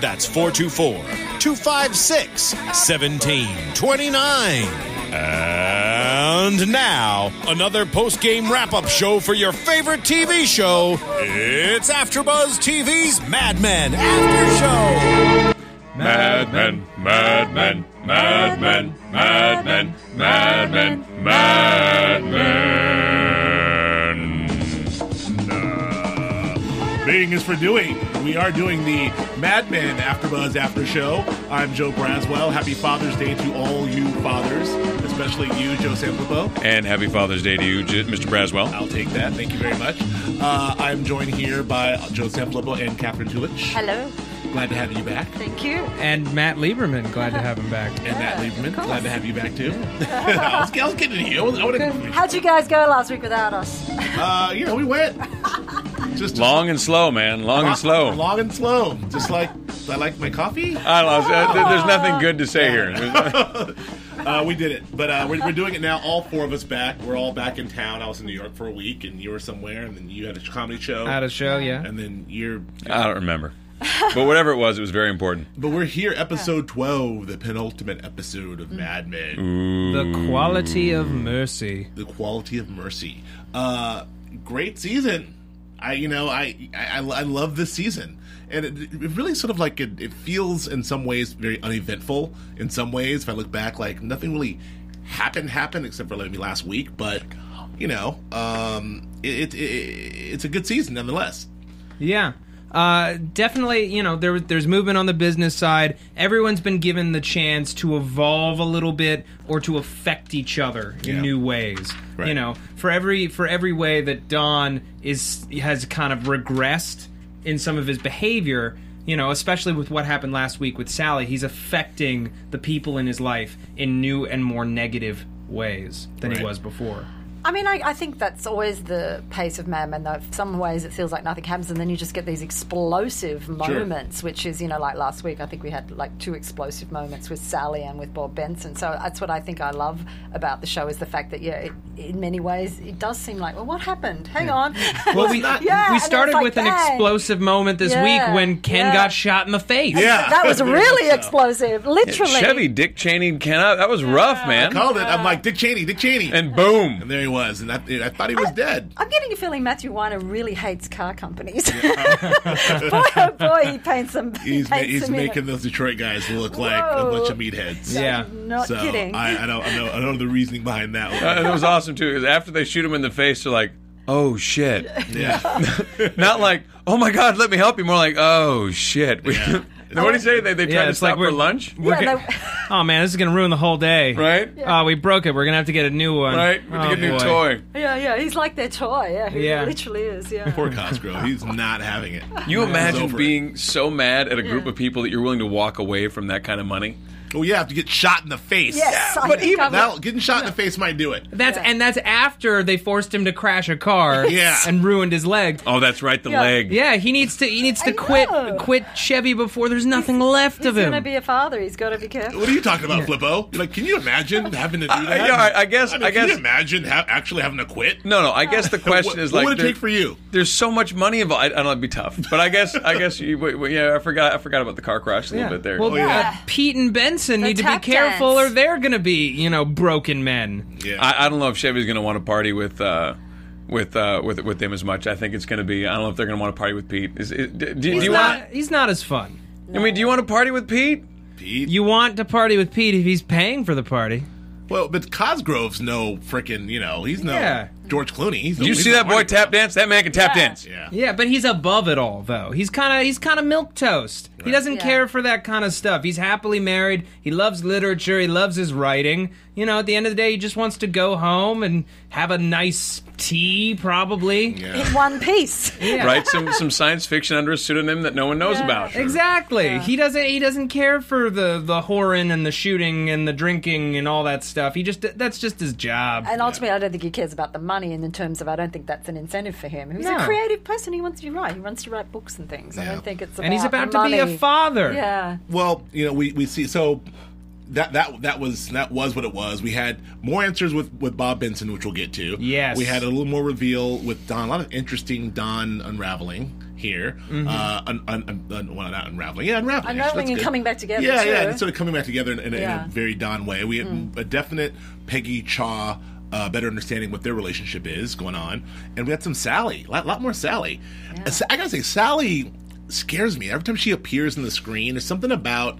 That's 424 256 1729. And now, another post game wrap up show for your favorite TV show. It's AfterBuzz TV's Mad Men After Show. Mad Men, Mad Men, Mad Men, Mad Men, Mad Men, Mad Men. Bing is for doing. We are doing the Mad Men AfterBuzz After Show. I'm Joe Braswell. Happy Father's Day to all you fathers, especially you, Joe Sanfelippo. And happy Father's Day to you, Mr. Braswell. I'll take that. Thank you very much. Uh, I'm joined here by Joe Sanfelippo and Catherine Tulich. Hello, Glad to have you back. thank you. And Matt Lieberman, glad to have him back. And Matt Lieberman, glad to have you back too. I, was, I was getting to you. I was, I would've- How'd you guys go last week without us? uh, you know, we went. Just Long and slow, man. Long and slow. Long and slow. Just like I like my coffee. I don't uh, There's nothing good to say here. Uh, we did it, but uh, we're, we're doing it now. All four of us back. We're all back in town. I was in New York for a week, and you were somewhere, and then you had a comedy show, At a show, yeah. and then you're. I don't remember. But whatever it was, it was very important. But we're here, episode twelve, the penultimate episode of Mad Men, The quality of mercy. the quality of mercy. Uh, great season. I, you know, I, I, I love this season, and it, it really sort of like it, it feels in some ways very uneventful. In some ways, if I look back, like nothing really happened happened except for maybe last week. But you know, um, it, it, it it's a good season nonetheless. Yeah. Uh, definitely, you know, there, there's movement on the business side. Everyone's been given the chance to evolve a little bit or to affect each other in Yeah. new ways. Right. You know, for every for every way that Don is has kind of regressed in some of his behavior, you know, especially with what happened last week with Sally, he's affecting the people in his life in new and more negative ways than he was before. I mean, I, I think that's always the pace of Mad Men, though. Some ways it feels like nothing happens, and then you just get these explosive moments, which is, you know, like last week, I think we had like two explosive moments with Sally and with Bob Benson. So that's what I think I love about the show is the fact that, yeah, it, in many ways, it does seem like, well, what happened? Hang on. Well, we, Yeah, we started like, with an explosive moment this Yeah, week when Ken yeah. got shot in the face. Yeah, that was really so. explosive, literally. Chevy, Dick Cheney, Ken, that was rough, man. Called it. I'm like Dick Cheney, Dick Cheney, And boom. and there he was, and I, I thought he was dead. I'm getting a feeling Matthew Weiner really hates car companies. boy, oh boy, he paints them. He's, ma- he's them making it. those Detroit guys look like a bunch of meatheads. Yeah. Not so kidding. I, I don't I know I know the reasoning behind that one. Uh, and it was awesome, too, because after they shoot him in the face, they're like, oh, shit. yeah. Not like, oh, my God, let me help you. More like, oh, shit. Yeah. what do you say? They, they tried Yeah, to it's like stop we're- for lunch? We're Yeah, go- they- oh man, this is gonna ruin the whole day. Right? Oh, we broke it. We're gonna have to get a new one. Right? We had to Oh, get a oh, new boy. toy. yeah, yeah, he's like their toy. Yeah, he Yeah. literally is. Yeah. Poor Cosgrove. He's not having it. You He's imagine over it. being so mad at a group Yeah. of people that you're willing to walk away from that kind of money? Oh, you have to get shot in the face. Yes, I but even I'm- that, getting shot in the face might do it. That's Yeah. and that's after they forced him to crash a car. Yeah. And ruined his leg. Oh, that's right, the Yeah. leg. Yeah, he needs to he needs to I quit know. quit Chevy before there's nothing left He's of him. He's gonna be a father. He's got to be careful. What are you talking about, Flippo? You're like, can you imagine having to do Uh, that? yeah, I- I guess- mean, I Can guess- you imagine ha- actually having to quit? No, no. I guess the question what, is what like, would it there- take for you? there's so much money involved. I, I don't know. It'd be tough, but I guess, I guess, you, wait, wait, yeah. I forgot, I forgot about the car crash a little bit there. Well, Oh, yeah. uh, Pete and Benson The need to be careful, dance. or they're gonna be, you know, broken men. Yeah. I, I don't know if Chevy's going to want to party with. Uh, with uh, with with them as much, I think it's going to be. I don't know if they're going to want to party with Pete. Is, is, do, do He's you not. want? He's not as fun. I mean, do you want to party with Pete? Pete. You want to party with Pete if he's paying for the party. well, but Cosgrove's no freaking. You know, he's no. Yeah. George Clooney. He's Did you see that boy tap dance? That man can tap Yeah. dance. Yeah. Yeah, but he's above it all, though. He's kind of he's kind of milk toast. He doesn't Yeah. care for that kind of stuff. He's happily married. He loves literature. He loves his writing. You know, at the end of the day, he just wants to go home and have a nice tea, probably. Yeah. in one piece. Write some some science fiction under a pseudonym that no one knows Yeah. about. Exactly. He doesn't. He doesn't care for the the whoring and the shooting and the drinking and all that stuff. He just that's just his job. And ultimately, I don't think he cares about the money. And in terms of, I don't think that's an incentive for him. He's No. a creative person. He wants to write. He wants to write books and things. I don't think it's about and he's about the to be a money. father. Yeah. Well, you know, we, we see so that that that was that was what it was. We had more answers with with Bob Benson, which we'll get to. Yes. we had a little more reveal with Don. A lot of interesting Don unraveling here. Uh, un, un, un, un- well, not unraveling. Yeah, unraveling. Unraveling actually, that's and good. coming back together, Yeah, too. yeah, and sort of coming back together in, in, a, in a very Don way. We had a definite Peggy Chaough. Uh, better understanding what their relationship is going on, and we had some Sally, a lot, lot more Sally. Uh, I gotta say, Sally scares me every time she appears in the screen. There's something about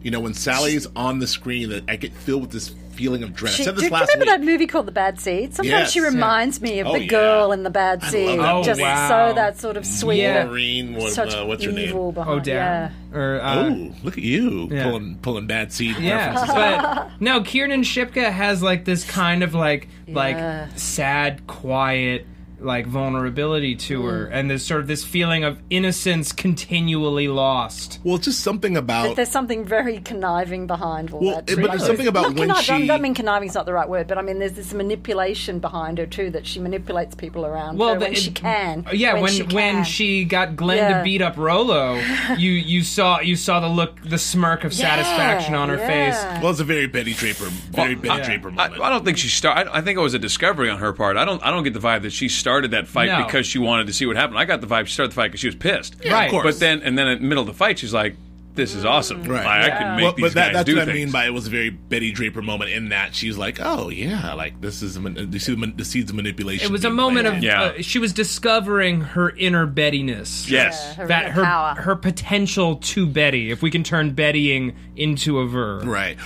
you know, when Sally's on the screen, that I get filled with this feeling of dread. She, I said do this you last remember week. that movie called The Bad Seed? Sometimes Yes. she reminds me of Oh, the yeah. girl in The Bad Seed. love that Just movie. so that sort of sweet. Maureen, what, Such uh, what's her name? evil Oh, behind. damn. Or uh, Oh, look at you Yeah. pulling pulling bad seed Yeah, references. but no, Kiernan Shipka has like this kind of like Yeah. like sad, quiet like vulnerability to her, Mm. and there's sort of this feeling of innocence continually lost. Well, it's just something about There's something very conniving behind all Well, that. it- too. but there's something about not when connive- I she- don't mean conniving's not the right word, but I mean there's this manipulation behind her too. That she manipulates people around Well, her the- when she can. Yeah, when she when can. she got Glen Yeah. to beat up Rolo, you you saw you saw the look, the smirk of satisfaction on her yeah. face. well, it's a very Betty Draper, very Betty I- Draper I, moment. I don't think she started. I think it was a discovery on her part. I don't. I don't get the vibe that she started that fight No. because she wanted to see what happened. I got the vibe she started the fight because she was pissed. Right. of course. But then, and then in the middle of the fight, she's like, "This is awesome. Right. I, I can make well, these but that, guys that's do what I mean by it was a very Betty Draper moment. In that she's like, "Oh yeah, like this is a man- you see the, man- the seeds of manipulation." It was a being moment of. Yeah. uh, she was discovering her inner Bettiness. yes. her that inner her power. her potential to Betty, if we can turn Bettying into a verb. Right.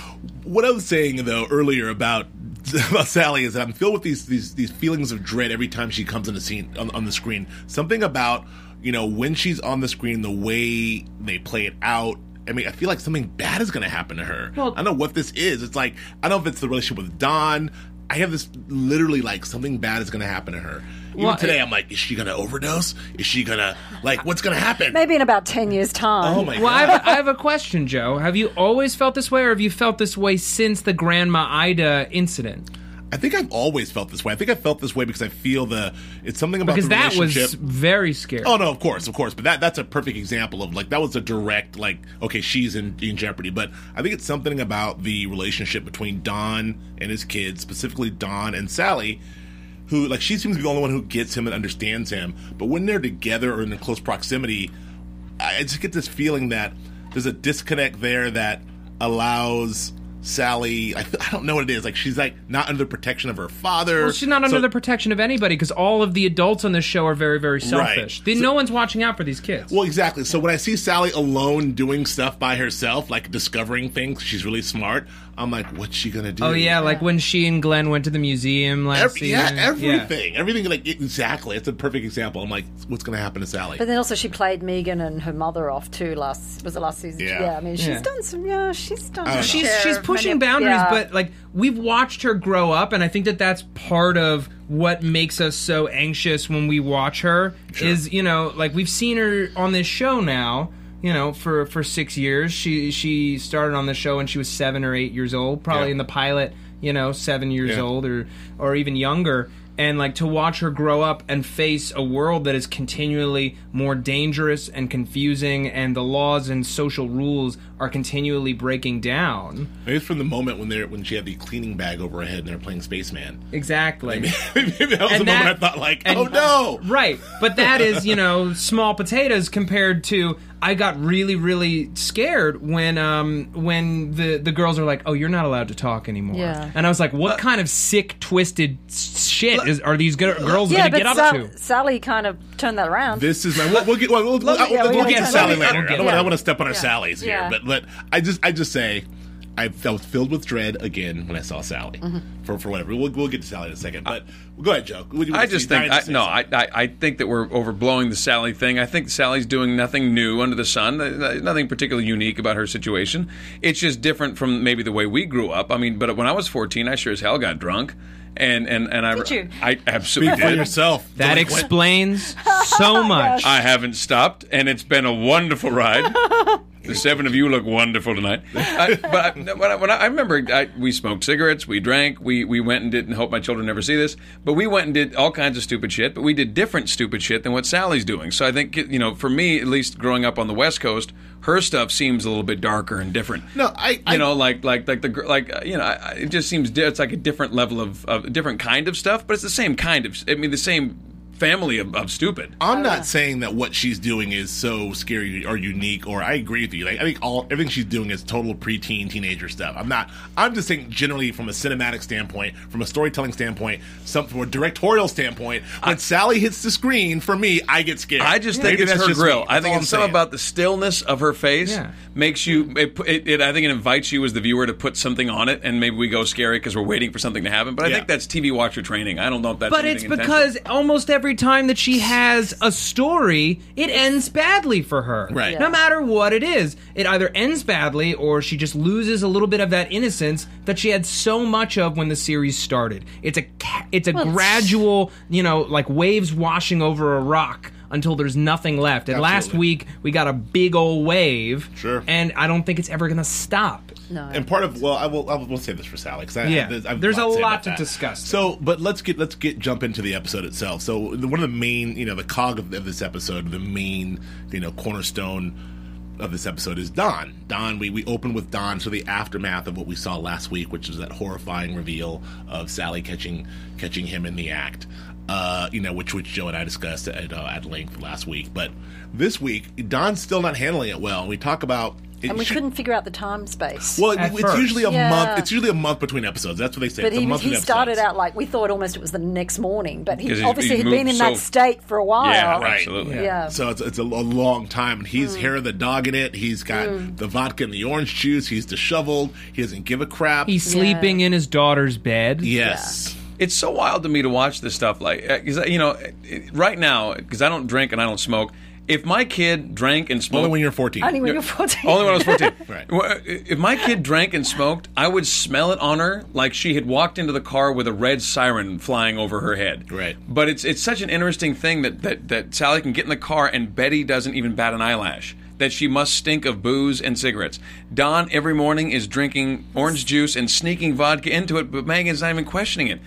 What I was saying though earlier about about Sally is that I'm filled with these these these feelings of dread every time she comes on the scene on, on the screen. Something about you know when she's on the screen, the way they play it out. I mean, I feel like something bad is going to happen to her. Well- I don't know what this is. It's like I don't know if it's the relationship with Don. I have this literally like something bad is going to happen to her. Even Well, today, it- I'm like, is she going to overdose? Is she going to like what's going to happen? maybe in about ten years' time. Oh my Well, I god! have, a, I have a question, Joe. Have you always felt this way, or have you felt this way since the Grandma Ida incident? I think I've always felt this way. I think I felt this way because I feel the it's something about Because the that relationship. was very scary. Oh no, of course, of course, but that that's a perfect example of like that was a direct like okay, she's in, in jeopardy. But I think it's something about the relationship between Don and his kids, specifically Don and Sally, who like she seems to be the only one who gets him and understands him. But when they're together or in close proximity, I just get this feeling that there's a disconnect there that allows Sally. I, I don't know what it is. Like she's like not under the protection of her father. Well, she's not under So- the protection of anybody because all of the adults on this show are very, very selfish. Right. They- So- no one's watching out for these kids. Well, exactly. So when I see Sally alone doing stuff by herself, like discovering things, she's really smart. I'm like, what's she gonna do? oh yeah, like when she and Glen went to the museum last Every, yeah, season. everything, everything. Like exactly, it's a perfect example. I'm like, what's gonna happen to Sally? But then also she played Megan and her mother off too last was it last season? Yeah. I mean she's Yeah. done some yeah, she's done don't know. her she's she's pushing manip- boundaries, yeah. but like we've watched her grow up, and I think that that's part of what makes us so anxious when we watch her. Is you know like we've seen her on this show now. You know, for for six years, she she started on the show when she was seven or eight years old. Probably Yeah. in the pilot, you know, seven years Yeah. old or or even younger. And like to watch her grow up and face a world that is continually more dangerous and confusing, and the laws and social rules are continually breaking down. Maybe it's from the moment when they're when she had the cleaning bag over her head and they're playing Spaceman. Exactly. Maybe that was And the moment I thought like, and- oh no. Right. But that is, you know, small potatoes compared to I got really, really scared when um when the the girls are like, Oh, you're not allowed to talk anymore. Yeah. And I was like, What kind of sick, twisted s- shit is are these go- girls yeah, gonna but get up Sal- to? Sally kind of turned that around. This is my. We'll, we'll get. We'll, we'll, Look, we'll, yeah, we'll we're get gonna Sally that- later. I don't, it. want, I want to step on our Yeah. Sallys here, Yeah. but but I just I just say, I felt filled with dread again when I saw Sally. For for whatever, we'll, we'll get to Sally in a second. But go ahead, Joe. What do you- I just Diane think I, no. I, I I think that we're overblowing the Sally thing. I think Sally's doing nothing new under the sun. Nothing particularly unique about her situation. It's just different from maybe the way we grew up. I mean, but when I was fourteen, I sure as hell got drunk, and and and I Did? I absolutely Speak for yourself. That Delinquent. explains so much. I haven't stopped, and it's been a wonderful ride. The seven of you look wonderful tonight. I, but I, when I, when I, I remember, I, we smoked cigarettes, we drank, we, we went and did, and hope my children never see this, but we went and did all kinds of stupid shit, but we did different stupid shit than what Sally's doing. So I think, you know, for me, at least growing up on the West Coast, her stuff seems a little bit darker and different. No, I- I- you know, like like like the gr- like uh, you know, I, I- it just seems it's like a different level of, of different kind of stuff, but it's the same kind of. I mean, the same family of, of stupid. I'm not saying that what she's doing is so scary or unique, or I agree with you. Like I think all everything she's doing is total preteen teenager stuff. I'm not. I'm just saying generally from a cinematic standpoint, from a storytelling standpoint, some from a directorial standpoint. When Sally hits the screen, for me, I get scared. I just Maybe think it's her grill. me. I That's think it's something about the stillness of her face Yeah. makes you. It, it, it, I think it invites you as the viewer to put something on it, and maybe we go scary because we're waiting for something to happen. But I Yeah. think that's TV watcher training. I don't know if that's. But it's because almost every time that she has a story, it ends badly for her. Right. No matter what it is, it either ends badly or she just loses a little bit of that innocence that she had so much of when the series started. It's a it's a Well, gradual, you know, like waves washing over a rock until there's nothing left. And last week we got a big old wave. Sure. And I don't think it's ever going to stop. No. And part of well, I will I will say this for Sally because Yeah, I've there's a to lot about to discuss. So, but let's get let's get jump into the episode itself. So, the, one of the main, you know, the cog of, of this episode, the main, you know, cornerstone of this episode is Don. Don, we we open with Don, so the aftermath of what we saw last week, which was that horrifying reveal of Sally catching catching him in the act. Uh, you know, which which Joe and I discussed at uh, at length last week. But this week, Don's still not handling it well. We talk about. It and we should- couldn't figure out the time space. well, At it's first. usually a Yeah. month. It's usually a month between episodes. That's what they say. but it's a he, month he started episodes. out like we thought almost it was the next morning, but he obviously he's had been moved in that state for a while. Yeah, right. absolutely. Yeah. So it's, it's a, a long time, and Mm. he's hair of the dog in it. He's got the vodka and the orange juice. He's disheveled. He doesn't give a crap. He's sleeping in his daughter's bed. yes. It's so wild to me to watch this stuff. Like, because you know, right now, because I don't drink and I don't smoke. If my kid drank and smoked, Only when you're 14. Only when you're 14. Only when I was 14. Right. If my kid drank and smoked, I would smell it on her like she had walked into the car with a red siren flying over her head. Right. But it's it's such an interesting thing that, that, that Sally can get in the car and Betty doesn't even bat an eyelash. That she must stink of booze and cigarettes. Don every morning is drinking orange juice and sneaking vodka into it, but Megan's not even questioning it.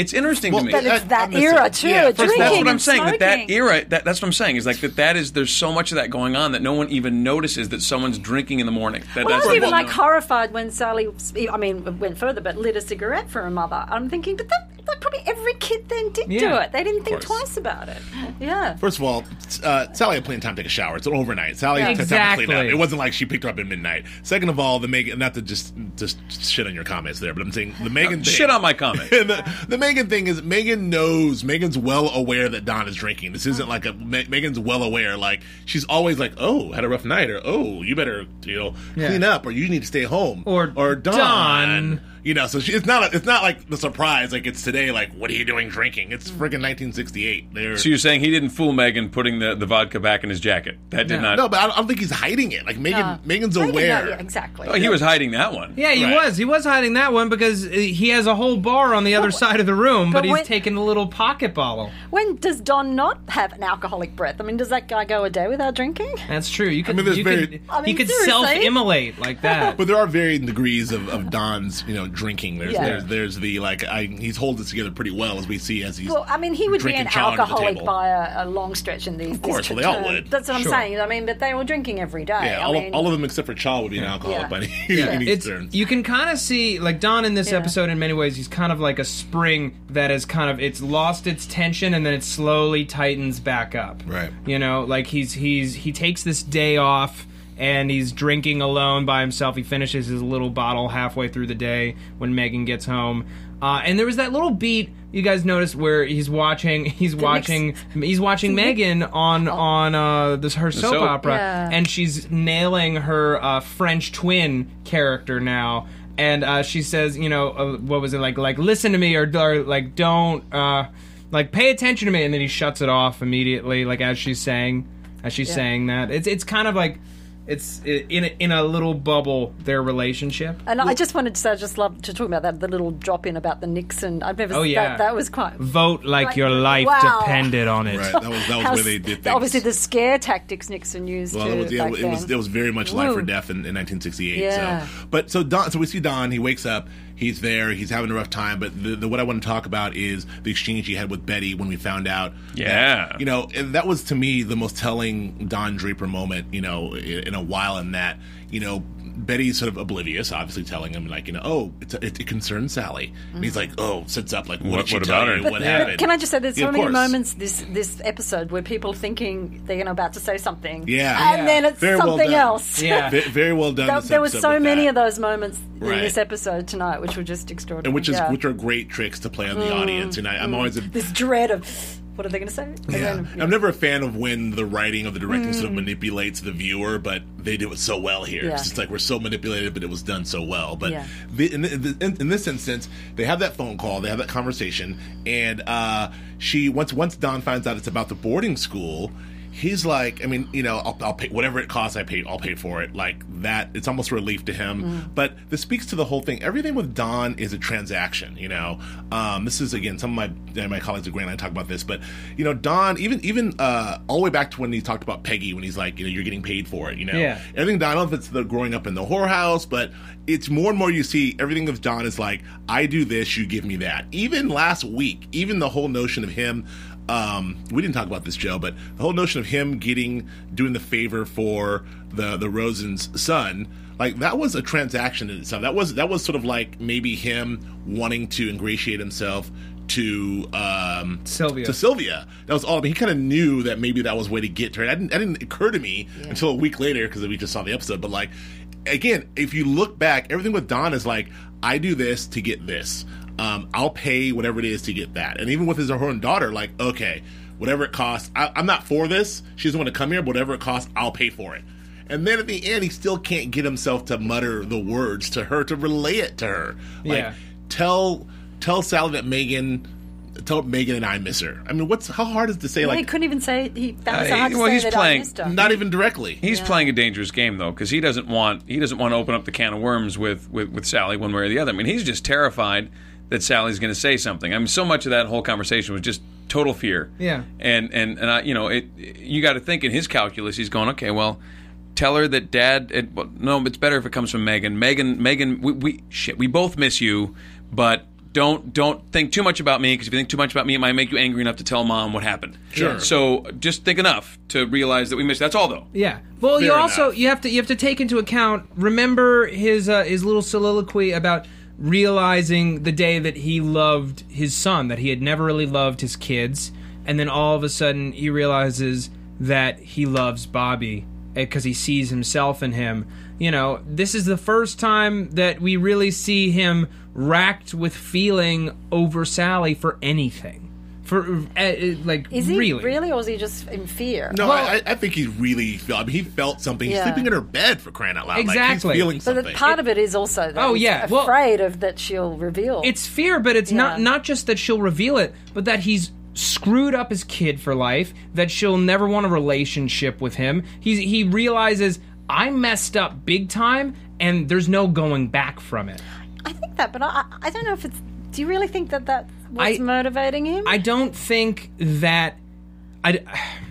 It's interesting Well, to me. But it's I- that I'm era too. yeah, first of all, drinking That's what I'm and saying. That that era. That, that's what I'm saying. Is like that. That is. There's so much of that going on that no one even notices that someone's drinking in the morning. That, Well, I that's was even well like known. horrified when Sally, I mean, went further, but lit a cigarette for her mother. I'm thinking, but that, that probably every kid then did do it. They didn't think course. twice about it. Yeah. First of all, uh, Sally had plenty of time to take a shower. It's an overnight. Sally Yeah. had time to clean up. Exactly. It wasn't like she picked her up at midnight. Second of all, the Megan, not to just just shit on your comments there, but I'm saying the Megan thing. Shit on my comment. And the, the Megan thing is Megan knows Megan's well aware that Don is drinking. This isn't like a Me- Megan's well aware. Like she's always like, oh, had a rough night, or oh, you better you know clean up, or you need to stay home, Or, or Don. Don. You know, so she, it's not a, it's not like the surprise like it's today. Like, what are you doing drinking? It's friggin' 1968. They're So you're saying he didn't fool Megan putting the, the vodka back in his jacket? That did No. not. no, but I don't, I don't think he's hiding it. Like Megan, Yeah. Megan's Megan, aware. yeah, exactly. Oh, he was hiding that one. Yeah, he Right. was. He was hiding that one because uh, he has a whole bar on the other side of the room, but, but he's when- taking a little pocket bottle. When does Don not have an alcoholic breath? I mean, does that guy go a day without drinking? That's true. You could, mean, there's you very- could, I he could seriously? self-immolate like that. But there are varying degrees of, of Don's, you know, drinking. There's Yeah. there's there's the like I, he's holding it together pretty well as we see as he's. Well, I mean, he would be an chow under the alcoholic by a, a long stretch in these. Of course, well, they all would. That's what I'm Sure. saying. I mean, but they were drinking every day. Yeah, I all, mean, of, all of them except for Chaough would be an alcoholic Yeah. by any, Yeah. any it's terms. you can kind of see like Don in this Yeah. episode in many ways he's kind of like a spring that has kind of it's lost its tension and then it slowly tightens back up. Right. You know, like he's he's he takes this day off and he's drinking alone by himself. He finishes his little bottle halfway through the day when Megan gets home. Uh, and there was that little beat you guys noticed where he's watching he's watching he's watching Megan on on uh, this her soap, soap. opera Yeah. and she's nailing her uh, French twin character now. And uh, she says, you know, uh, what was it like? Like listen to me, or, or like don't, uh, like pay attention to me. And then he shuts it off immediately, like as she's saying, as she's Yeah. saying that. It's it's kind of like it's in a, in a little bubble their relationship. And I just wanted to say, I just love to talk about that, the little drop in about the Nixon. I've never Oh, that, yeah. that was quite. Vote like Like, your life wow. depended on it. Right. That was that was how where they did things. Obviously, the scare tactics Nixon used Well, to it was, yeah, back it was it was very much life or death in, in 1968. Yeah. So, but so Don, so we see Don. He wakes up. He's there. He's having a rough time. But the, the what I want to talk about is the exchange he had with Betty when we found out. Yeah. that, you know, and that was to me the most telling Don Draper moment. You know, in, in a while. In that, you know. Betty's sort of oblivious, obviously telling him like, you know, oh, it's it, it concerns Sally, and he's like, oh, sits up like, what, What- did she what tell about you? her? What happened? Can I just say there's Yeah, so many course. moments this this episode where people thinking they're you know, about to say something, Yeah. and then it's Very something done. else. Yeah. Ve- very well done. There, this there was so many that. of those moments Right. in this episode tonight, which were just extraordinary. and which is yeah. Mm. which are great tricks to play on the audience. And I, I'm always a, this dread of what are they going to say? Yeah. then- I'm never a fan of when the writing of the directing sort of manipulates the viewer, but they do it so well here. Mm. Yeah. It's like we're so manipulated, but it was done so well. But Yeah. the, in, in, in this instance, they have that phone call, they have that conversation, and uh, she once once Don finds out it's about the boarding school. He's like, I mean, you know, I'll, I'll pay whatever it costs. I pay, I'll pay for it. Like that, it's almost a relief to him. Mm. But this speaks to the whole thing. Everything with Don is a transaction. You know, um, this is again some of my my colleagues at Grant and I talk about this, but you know, Don even even uh, all the way back to when he talked about Peggy when he's like, you know, you're getting paid for it. You know, Yeah. everything Don. I don't know if it's the growing up in the whorehouse, but it's more and more you see everything with Don is like, I do this, you give me that. Even last week, even the whole notion of him. Um, we didn't talk about this, Joe, but the whole notion of him getting doing the favor for the the Rosen's son, like that was a transaction in itself. That was that was sort of like maybe him wanting to ingratiate himself to um, Sylvia. to Sylvia. That was all. I mean, he kind of knew that maybe that was a way to get to her. I didn't. That didn't occur to me until a week later because we just saw the episode. But like, again, if you look back, everything with Don is like, I do this to get this. Um, I'll pay whatever it is to get that. And even with his her own daughter, like, okay, whatever it costs. I, I'm not for this. She doesn't want to come here, but whatever it costs, I'll pay for it. And then at the end, he still can't get himself to mutter the words to her to relay it to her. Like, Yeah. tell tell Sally that Megan, tell Megan and I miss her. I mean, what's how hard is it to say he like he couldn't even say he found it so Uh, hard to well, say he's that playing- I missed her. not even directly? He's playing a dangerous game though, because he doesn't want he doesn't want to open up the can of worms with, with, with Sally one way or the other. I mean, he's just terrified that Sally's going to say something. I mean, so much of that whole conversation was just total fear. Yeah. and and and I, you know, it. You got to think in his calculus, he's going, okay, well, tell her that Dad. It, well, no, it's better if it comes from Megan. Megan, Megan, we, we shit, we both miss you, but. Don't don't think too much about me because if you think too much about me, it might make you angry enough to tell mom what happened. Sure. So just think enough to realize that we miss. That's all though. Yeah. Well, you also enough. you have to you have to take into account. Remember his uh, his little soliloquy about realizing the day that he loved his son, that he had never really loved his kids, and then all of a sudden he realizes that he loves Bobby eh, because he sees himself in him. You know, this is the first time that we really see him racked with feeling over Sally for anything. For uh, like Is he really, really, or is he just in fear? No, Well- I, I think he really felt. I mean, he felt something. He's Yeah. sleeping in her bed for crying out loud. Like, Exactly. he's feeling So something. that part of it is also that Oh, he's yeah. Well- afraid of that she'll reveal. it's fear, but it's not Yeah. not just that she'll reveal it, but that he's screwed up his kid for life. That she'll never want a relationship with him. He's he realizes I messed up big time, and there's no going back from it. I think that, but I, I don't know if it's. Do you really think that that's what's I- motivating him? I don't think that. I,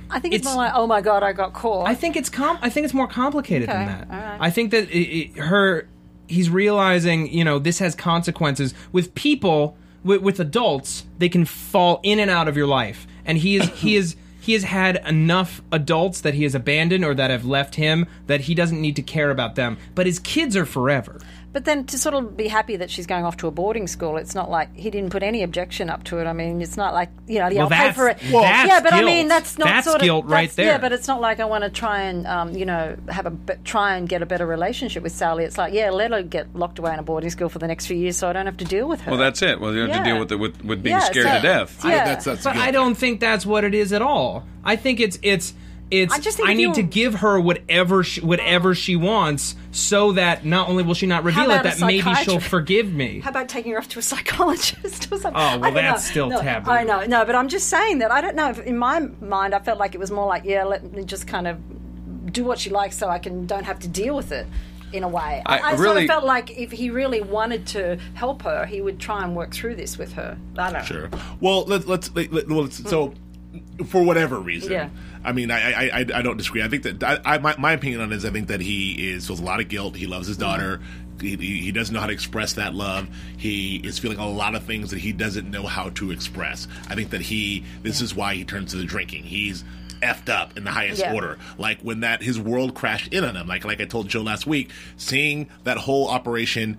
I think it's, it's- more like, oh my god, I got caught. I think it's com- I think it's more complicated than that. right. I think that it, it, her he's realizing you know this has consequences with people with, with adults they can fall in and out of your life and he is he is he has had enough adults that he has abandoned or that have left him that he doesn't need to care about them but his kids are forever But then to sort of be happy that she's going off to a boarding school, it's not like he didn't put any objection up to it. I mean, it's not like you know, yeah, Well, I'll pay for it. that's- that's yeah, but I mean, that's not That's sort of guilt right that's- there. Yeah, but it's not like I want to try and um, you know have a be- try and get a better relationship with Sally. It's like yeah, let her get locked away in a boarding school for the next few years, so I don't have to deal with her. Well, that's it. Well, you have to deal with, the, with with being Yeah, scared so- to death. Yeah. that's that's But guilt. I don't think that's what it is at all. I think it's it's it's. I just think I need to give her whatever she, whatever she wants, so that not only will she not reveal it, that maybe she'll forgive me. How about taking her off to a psychologist or something? Oh, well, I don't that's know. still no, taboo. I know, no, but I'm just saying that I don't know. In my mind, I felt like it was more like, yeah, let me just kind of do what she likes, so I can don't have to deal with it. In a way, I I, sort really- of felt like if he really wanted to help her, he would try and work through this with her. I don't know. Sure. Well, let's let's, let, let- well, let's so for whatever reason. Yeah. I mean, I, I I I don't disagree. I think that I, I my, my opinion on it is I think that he is feels a lot of guilt. He loves his mm-hmm. daughter. He, he he doesn't know how to express that love. He is feeling a lot of things that he doesn't know how to express. I think that he this is why he turns to the drinking. He's effed up in the highest Yeah. order. Like when that his world crashed in on him. Like like I told Joe last week, seeing that whole operation,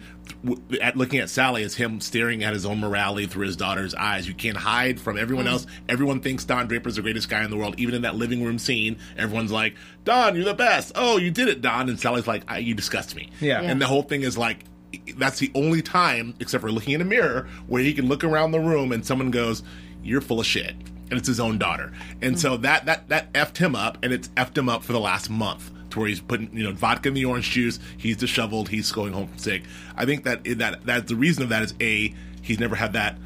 at looking at Sally is him staring at his own morality through his daughter's eyes. You can't hide from everyone mm. else. Everyone thinks Don Draper's the greatest guy in the world. Even in that living room scene, everyone's like, "Don, you're the best. Oh, you did it, Don." And Sally's like, I, "You disgust me." Yeah. And the whole thing is like. That's the only time, except for looking in a mirror, where he can look around the room and someone goes, "You're full of shit." and it's his own daughter. And mm. so that that that effed him up, and it's effed him up for the last month, to where he's putting you know vodka in the orange juice. He's disheveled. He's going home sick. I think that that that the reason of that is a he's never had that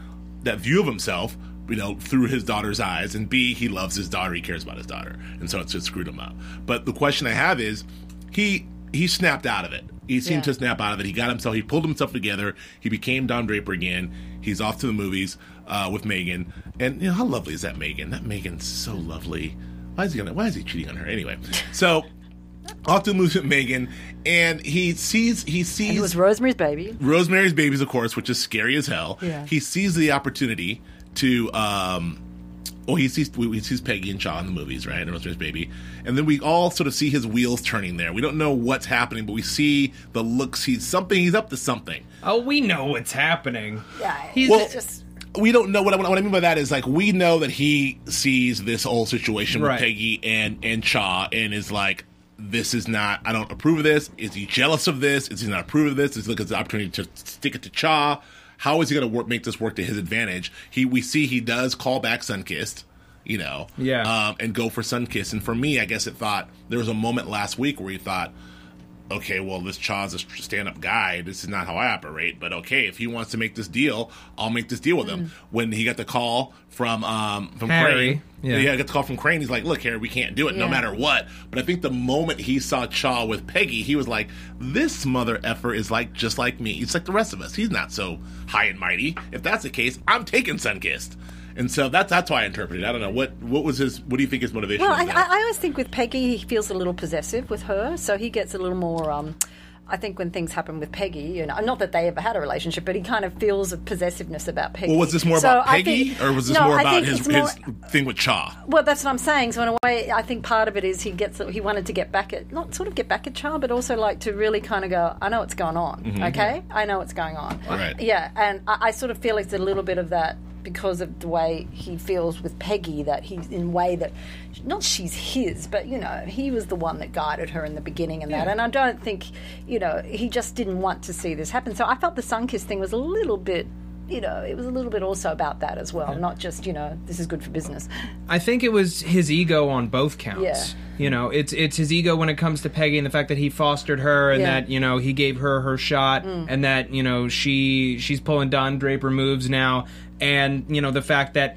that view of himself. You know, through his daughter's eyes, and B, he loves his daughter. He cares about his daughter, and so it's just screwed him up. But the question I have is, he he snapped out of it. He seemed Yeah. to snap out of it. He got himself. He pulled himself together. He became Don Draper again. He's off to the movies uh, with Megan. And you know how lovely is that Megan? That Megan's so lovely. Why is he gonna? Why is he cheating on her anyway? So off to the movies with Megan, and he sees he sees It was Rosemary's Baby. Rosemary's Babies, of course, which is scary as hell. Yeah. He sees the opportunity to, um, well, he sees we, we sees Peggy and Chaough in the movies, right? And Rosemary's Baby, and then we all sort of see his wheels turning there. We don't know what's happening, but we see the looks. He's something. He's up to something. Oh, we know what's happening. Yeah, He's Well, just we don't know what I, what I mean by that is like we know that he sees this whole situation with Right. Peggy and and Chaough and is like this is not I don't approve of this. Is he jealous of this? Is he not approve of this? Is he looking at the opportunity to stick it to Chaough? How is he going to work make this work to his advantage? He we see he does call back Sunkist, you know, Yeah. um, and go for Sunkist. And for me, I guess it thought there was a moment last week where he thought okay, well, this Chaough's a stand up guy. This is not how I operate. But okay, if he wants to make this deal, I'll make this deal with him. When he got the call from um from Harry, Crane, yeah. I got the call from Crane. He's like, look, Harry, we can't do it no matter what. But I think the moment he saw Chaough with Peggy, he was like, this mother effer is like just like me. He's like the rest of us. He's not so high and mighty. If that's the case, I'm taking Sunkist. And so that's that's why I interpreted. it. I don't know what what was his. What do you think his motivation? Well, was I. I always think with Peggy, he feels a little possessive with her, so he gets a little more. Um, I think when things happen with Peggy, you know, not that they ever had a relationship, but he kind of feels a possessiveness about Peggy. well, was this more So about Peggy, think- or was this no, more I about his more- his thing with Chaough? Well, that's what I'm saying. So in a way, I think part of it is he gets he wanted to get back at not sort of get back at Chaough, but also like to really kind of go. I know what's going on. Okay, I know what's going on. Mm-hmm. Right. Yeah, and I, I sort of feel it's a little bit of that because of the way he feels with Peggy. That he's in a way that not she's his, but you know he was the one that guided her in the beginning and that. And I don't think you know he just didn't want to see this happen. So I felt the Sunkist thing was a little bit. You know, it was a little bit also about that as well, not just you know this is good for business. I think it was his ego on both counts. Yeah. You know, it's it's his ego when it comes to Peggy and the fact that he fostered her and Yeah. that you know he gave her her shot mm. and that you know she she's pulling Don Draper moves now and you know the fact that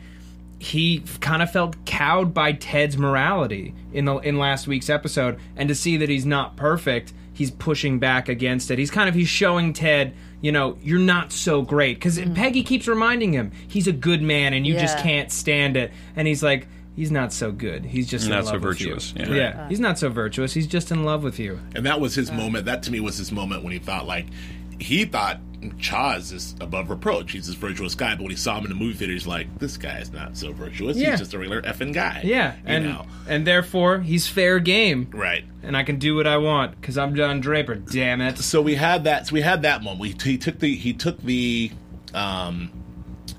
he kind of felt cowed by Ted's morality in the in last week's episode and to see that he's not perfect he's pushing back against it. He's kind of he's showing Ted you know you're not so great. Because Peggy keeps reminding him he's a good man and you just Mm. Can't stand it. And he's like he's not so good. He's just in Not love so with you. virtuous, yeah. yeah. he's not so virtuous. He's just in love with you. And that was his moment. That to me was his moment when he thought like he thought Chaz is above reproach. He's this virtuous guy, but when he saw him in the movie theater, he's like, this guy is not so virtuous. Yeah. He's just a regular effing guy. Yeah, You and know? and therefore he's fair game, Right. and I can do what I want because I'm Don Draper. Damn it! so we had that. So we had that moment. We, he took the he took the um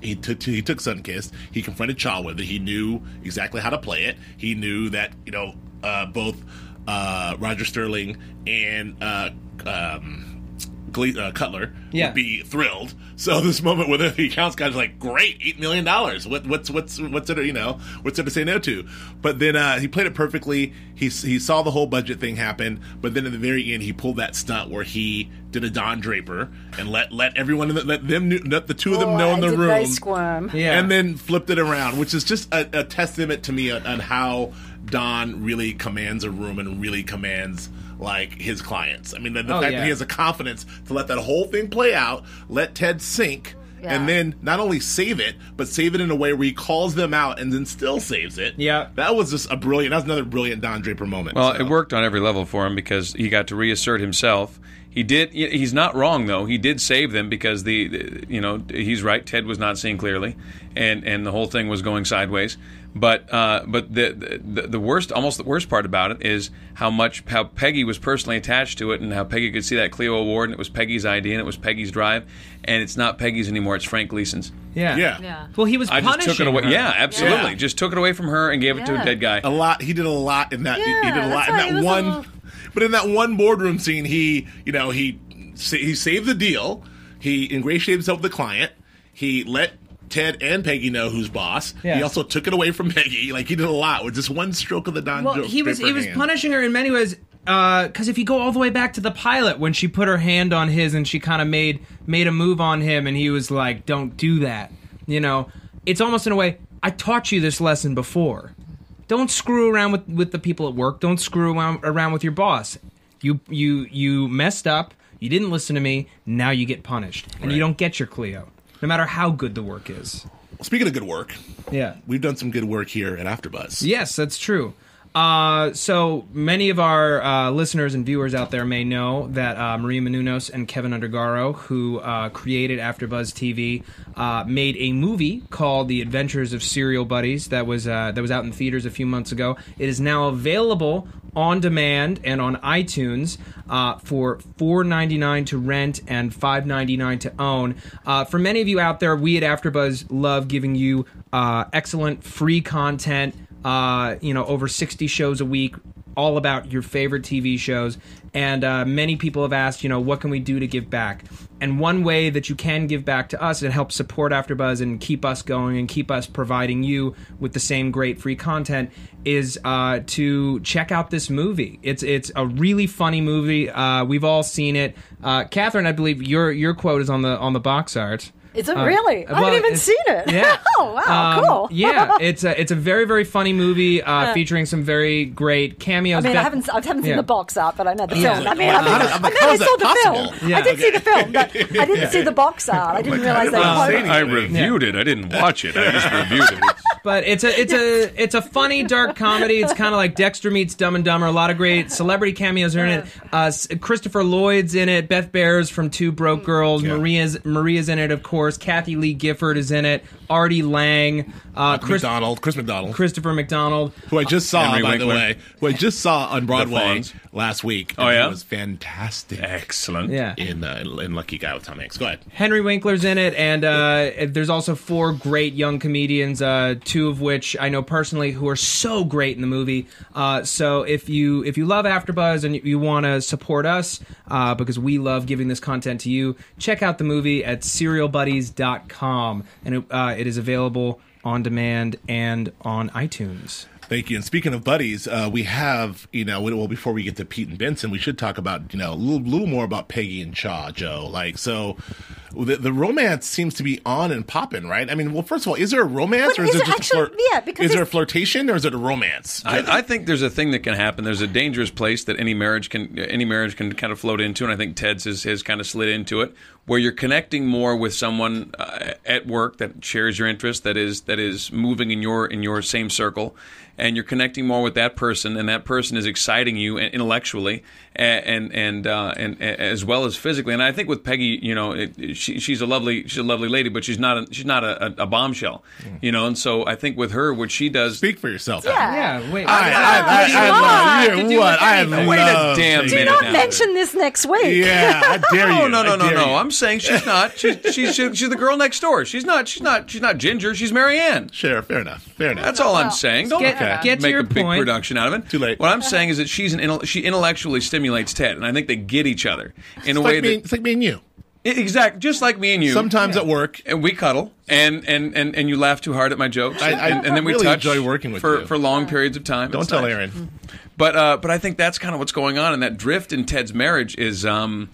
he took he took Sunkist. He confronted Chaough with it. He knew exactly how to play it. He knew that you know uh, both uh, Roger Sterling and uh, um, Gle- uh, Cutler Yeah. would be thrilled. So this moment where the accounts guy's like, great, eight million dollars. What, what's what's what's it you know what's it to say no to? But then uh, he played it perfectly. He he saw the whole budget thing happen. But then at the very end, he pulled that stunt where he did a Don Draper and let let everyone the, let them let the two of them know in the did room. They squirm. Yeah, And then flipped it around, which is just a, a testament to me on, on how Don really commands a room and really commands like his clients. I mean, the, the Oh, fact yeah. that he has the confidence to let that whole thing play out, let Ted sink, Yeah. and then not only save it, but save it in a way where he calls them out and then still saves it. Yeah. that was just a brilliant. That was another brilliant Don Draper moment. Well, so. it worked on every level for him because he got to reassert himself. He did. He's not wrong though. He did save them because the, the- you know, he's right. Ted was not seeing clearly, and and the whole thing was going sideways. But uh, but the, the the worst, almost the worst part about it is how much how Peggy was personally attached to it, and how Peggy could see that Clio award, and it was Peggy's idea, and it was Peggy's drive, and it's not Peggy's anymore. It's Frank Gleason's. yeah, yeah. Yeah. Well, he was I just took it away. her. Yeah, absolutely. Yeah. Just took it away from her and gave it to a dead guy. a lot. He did a lot in that. he did a lot in that one. little- But in that one boardroom scene, he, you know, he he saved the deal. He ingratiated himself with the client. He let Ted and Peggy know who's boss. Yeah. He also took it away from Peggy. Like he did a lot with just one stroke of the Don. Well, he was he was hand. punishing her in many ways. Uh, because if you go all the way back to the pilot, when she put her hand on his and she kind of made made a move on him, and he was like, "Don't do that," you know, it's almost in a way. I taught you this lesson before. Don't screw around with, with the people at work. Don't screw around, around with your boss. You you you messed up. You didn't listen to me. Now you get punished, and you don't get your Clio, no matter how good the work is. Speaking of good work, Yeah. we've done some good work here at AfterBuzz. Yes, that's true. Uh, so many of our uh, listeners and viewers out there may know that uh, Maria Menounos and Kevin Undergaro, who uh, created AfterBuzz TV, uh, made a movie called The Adventures of Serial Buddies that was uh, that was out in theaters a few months ago. It is now available on demand and on iTunes for four ninety nine to rent and five ninety nine to own. For many of you out there, we at AfterBuzz love giving you excellent free content uh, you know, over 60 shows a week, all about your favorite TV shows. And uh, many people have asked, you know, what can we do to give back? And one way that you can give back to us and help support AfterBuzz and keep us going and keep us providing you with the same great free content is uh, to check out this movie. It's it's a really funny movie. Uh, we've all seen it. Uh, Catherine, I believe your your quote is on the on the box art. Is it really? I well, haven't even seen it. yeah. oh wow, Um, cool. yeah, it's a it's a very very funny movie uh, featuring some very great cameos. I mean, I haven't, I haven't seen Yeah. the box art, but I know the Yeah. film. I mean, I mean, How did- I, I'm mean, I saw the possible? film. Yeah. I did see the film, but I didn't see the box art. I didn't realize they how quoted. exciting. I reviewed it. I didn't watch it. I just reviewed it. but it's a it's a it's a funny dark comedy. It's kind of like Dexter meets Dumb and Dumber. A lot of great celebrity cameos are in it. Uh, Christopher Lloyd's in it. Beth Behrs from Two Broke Girls. Yeah. Maria's Maria's in it, of course. Kathie Lee Gifford is in it. Artie Lange. Uh, Chris, McDonald, Chris McDonald, Christopher McDonald. who I just saw, Henry by Winkler. the way, who I just saw on Broadway Fonz. last week. Oh, yeah? it was fantastic. Excellent. Yeah. In, uh, in Lucky Guy with Tom Hanks. Go ahead. Henry Winkler's in it, and uh, there's also four great young comedians, uh, two of which I know personally, who are so great in the movie. Uh, so if you if you love AfterBuzz and you want to support us uh, because we love giving this content to you, check out the movie at SerialBuddies.com, and it, uh, it is available on demand and on iTunes. Thank you. And speaking of buddies, uh, we have, you know, well, before we get to Pete and Benson, we should talk about, you know, a little, little more about Peggy and Chaough, Joe. Like, so the, the romance seems to be on and popping, right? I mean, well, first of all, is there a romance But or is, is it it just actually- a flirt? yeah, because is there a flirtation or is it a romance? I, I think there's a thing that can happen. There's a dangerous place that any marriage can any marriage can kind of float into, and I think Ted's has, has kind of slid into it, where you're connecting more with someone uh, at work that shares your interest, that is that is moving in your in your same circle, and you're connecting more with that person, and that person is exciting you intellectually and and and, uh, and, and as well as physically. And I think with Peggy, you know, it, she, she's a lovely she's a lovely lady, but she's not a, she's not a, a, a bombshell, you know. And so I think with her, what she does. Speak for yourself. Yeah. Yeah, wait. I, I, I, I, love you. do What? I anything. Wait a love damn Peggy. Do not now. mention this next week. Yeah, I dare you. No, no, I no, no, dare no. you. I'm saying she's not. She's she's she's, she's the girl next door. She's not. She's not. She's not Ginger. She's Mary Ann. Sure, fair enough. Fair enough. That's all I'm saying. Don't get- okay. get to make your a big point. production out of it. Too late. What I'm saying is that she's an intel- she intellectually stimulates Ted, and I think they get each other in a it's way like, me, that it's like me and you. exact, just like me and you. Sometimes at work, and we cuddle, and, and, and, and you laugh too hard at my jokes, I- I and, and then we really touch enjoy working with for, you. for long periods of time. don't It's tell nice. Aaron. But uh, but I think that's kind of what's going on, and that drift in Ted's marriage is. Um,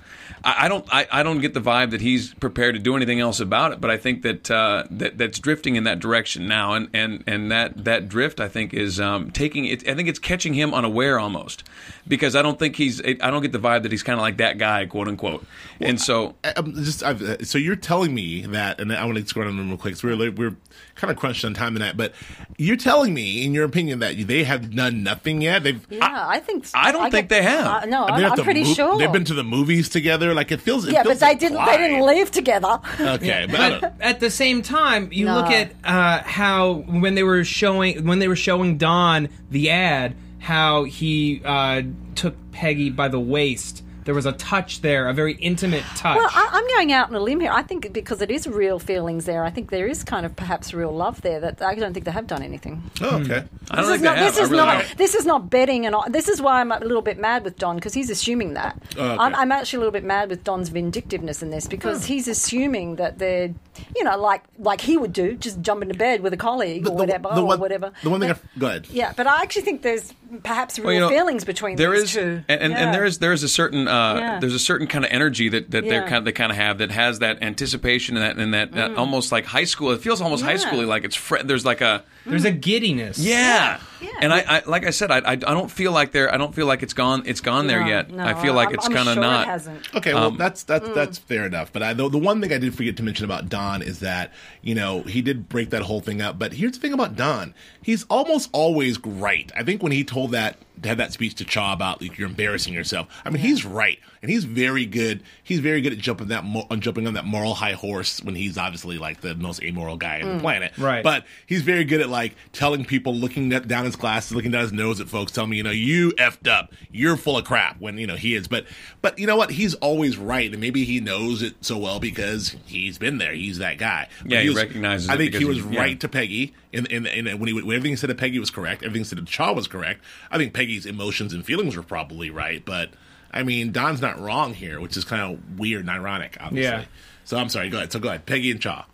I, I don't. I, I don't get the vibe that he's prepared to do anything else about it. But I think that uh, that that's drifting in that direction now, and, and, and that, that drift I think is um, taking it. I think it's catching him unaware almost, because I don't think he's. I don't get the vibe that he's kind of like that guy, quote unquote. and so I- I'm just I've, so you're telling me that, and I want to scroll down real quick. So we're we're kind of crunched on time tonight, but you're telling me, in your opinion, that they have done nothing yet. They've Yeah, I, think. I don't think they have. Uh, no, they've I'm, I'm pretty mov- sure. they've been to the movies together. Like it feels. It yeah, feels but they didn't. They didn't implied. leave together. Okay, but, But at the same time, you No. look at uh, how when they were showing when they were showing Don the ad, how he uh, took Peggy by the waist. There was a touch there, a very intimate touch. Well, I, I'm going out on a limb here. I think because it is real feelings there. I think there is kind of perhaps real love there. That I don't think they have done anything. oh, hmm. okay. I don't This think is not. This is really not. don't. This is not betting, and all- this is why I'm a little bit mad with Don because he's assuming that. Oh, okay. I'm, I'm actually a little bit mad with Don's vindictiveness in this because oh. he's assuming that they're, you know, like like he would do, just jump into bed with a colleague or whatever the or one, whatever. The one thing. But- I, go ahead. yeah, but I actually think there's perhaps real Well, you know, feelings between there these is, two. and, and, Yeah. and there is there is a certain uh, Yeah. there's a certain kind of energy that, that they're Mm. kind of, they kind of have that has that anticipation and that and that, that almost like high school. It feels almost high Yeah. schooly, like it's fre- there's like a There's a giddiness. yeah. Yeah. And I, I like I said I, I I don't feel like they're I don't feel like it's gone it's gone there No, yet. no, I feel like I'm- it's kind of sure not. It hasn't. Okay, well Um, that's that's Mm. that's fair enough. But I, the, the one thing I did forget to mention about Don is that you know he did break that whole thing up. But here's the thing about Don: he's almost always right. I think when he told that had that speech to Chaough about like, you're embarrassing yourself. I mean, he's right, and he's very good. He's very good at jumping that mo- on jumping on that moral high horse when he's obviously like the most amoral guy Mm. on the planet. Right. But he's very good at like telling people, looking at, down his glasses, looking down his nose at folks, telling me, you know, you effed up, you're full of crap. When you know he is, but but you know what? He's always right, and maybe he knows it so well because he's been there. He's that guy. But Yeah, he was- recognizes I it think he was he- yeah. right to Peggy, and and, and when he when everything he said to Peggy was correct, everything he said to Chaough was correct. I think Peggy's emotions and feelings were probably right, but. I mean, Don's not wrong here, which is kind of weird and ironic, obviously. Yeah. So I'm sorry. Go ahead. So go ahead. Peggy and Chaough.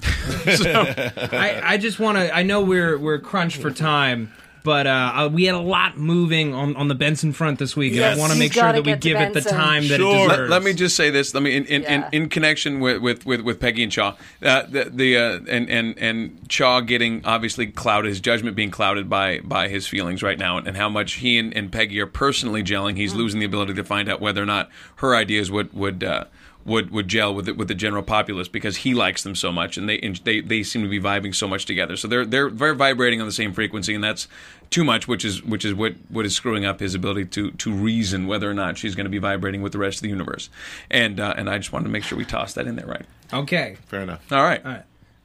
I, I just want to. I know we're we're crunched for time, but uh, uh, we had a lot moving on, on the Benson front this week, and I want to make sure that we get to give it the Benson. time that Sure. it Let, deserves. let me just say this. Let me in in, Yeah. in, in connection with with, with, with Peggy and Chaough, uh, the, the uh, and and and Chaough getting obviously clouded, his judgment being clouded by by his feelings right now, and how much he and, and Peggy are personally gelling. He's losing the ability to find out whether or not her ideas would would. Uh, would, would gel with the, with the general populace because he likes them so much and they and they they seem to be vibing so much together. So they're they're very vibrating on the same frequency and that's too much, which is which is what, what is screwing up his ability to to reason whether or not she's going to be vibrating with the rest of the universe. And uh, and I just wanted to make sure we toss that in there right. Okay. Fair enough. All right,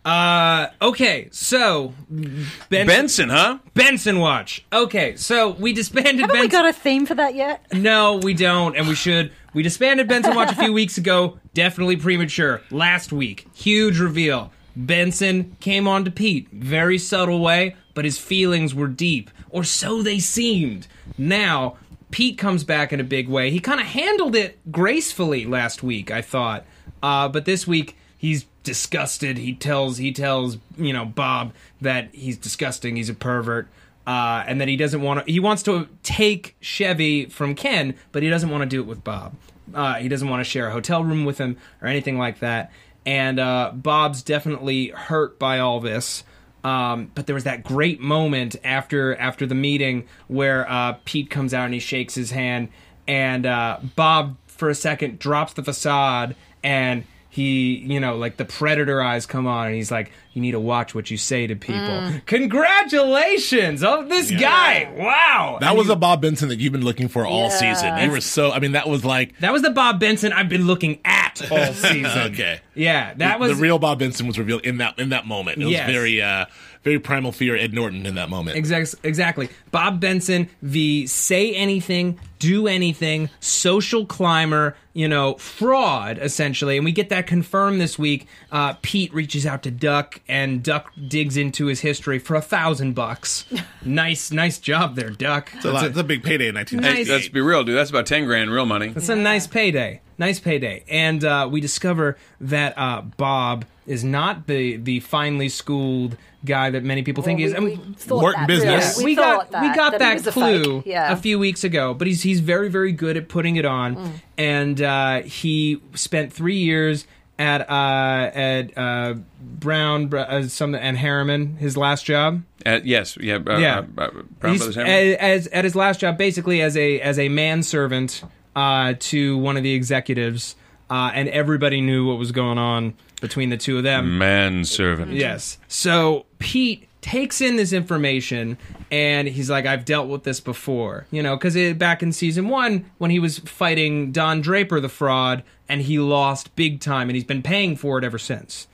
Uh, okay. So Benson, Benson, huh? Benson watch. Okay. So we disbanded Haven't we got a theme for that yet? No, we don't, and we should. We disbanded Benson Watch a few weeks ago. Definitely premature. Last week, huge reveal. Benson came on to Pete. Very subtle way, but his feelings were deep, or so they seemed. Now, Pete comes back in a big way. He kind of handled it gracefully last week, I thought. Uh, but this week, he's disgusted. He tells he tells you know Bob that he's disgusting. He's a pervert uh, and that he doesn't want to. He wants to take Chevy from Ken, but he doesn't want to do it with Bob. Uh, he doesn't want to share a hotel room with him or anything like that. And uh, Bob's definitely hurt by all this. Um, but there was that great moment after after the meeting where uh, Pete comes out and he shakes his hand, and uh, Bob for a second drops the facade and he you know like the predator eyes come on and he's like you need to watch what you say to people. Congratulations! Oh, this guy! Wow! That was a Bob Benson that you've been looking for all Yeah. season. You were so. I mean, that was like. that was the Bob Benson I've been looking at all season. Okay. Yeah, that the was The real Bob Benson was revealed in that in that moment. It was very uh very primal fear Ed Norton in that moment. Exact, exactly. Bob Benson, the say anything, do anything, social climber, you know, fraud, essentially. And we get that confirmed this week. Uh, Pete reaches out to Duck, and Duck digs into his history for a thousand bucks. nice, nice job there, Duck. It's a, lot, it's a big payday in Nice. 1998. Let's be real, dude. That's about ten grand real money. It's a nice payday. Nice payday. And uh, we discover that uh, Bob is not the, the finely schooled guy that many people think he is. I we, mean, we thought Working that, business. really. we, thought got that, we got he that, was a clue fake. Yeah. a few weeks ago, but he's he's very very good at putting it on, Mm. and uh, he spent three years at uh, at uh, Brown uh, some and Harriman, his last job. Uh, yes, yeah, uh, Yeah. Uh, uh, Brown Brothers Hammer? as, as at his last job, basically as a as a manservant uh, to one of the executives, uh, and everybody knew what was going on between the two of them. manservant. Yes. So Pete takes in this information and he's like, I've dealt with this before. You know, because back in season one, when he was fighting Don Draper, the fraud, and he lost big time, and he's been paying for it ever since.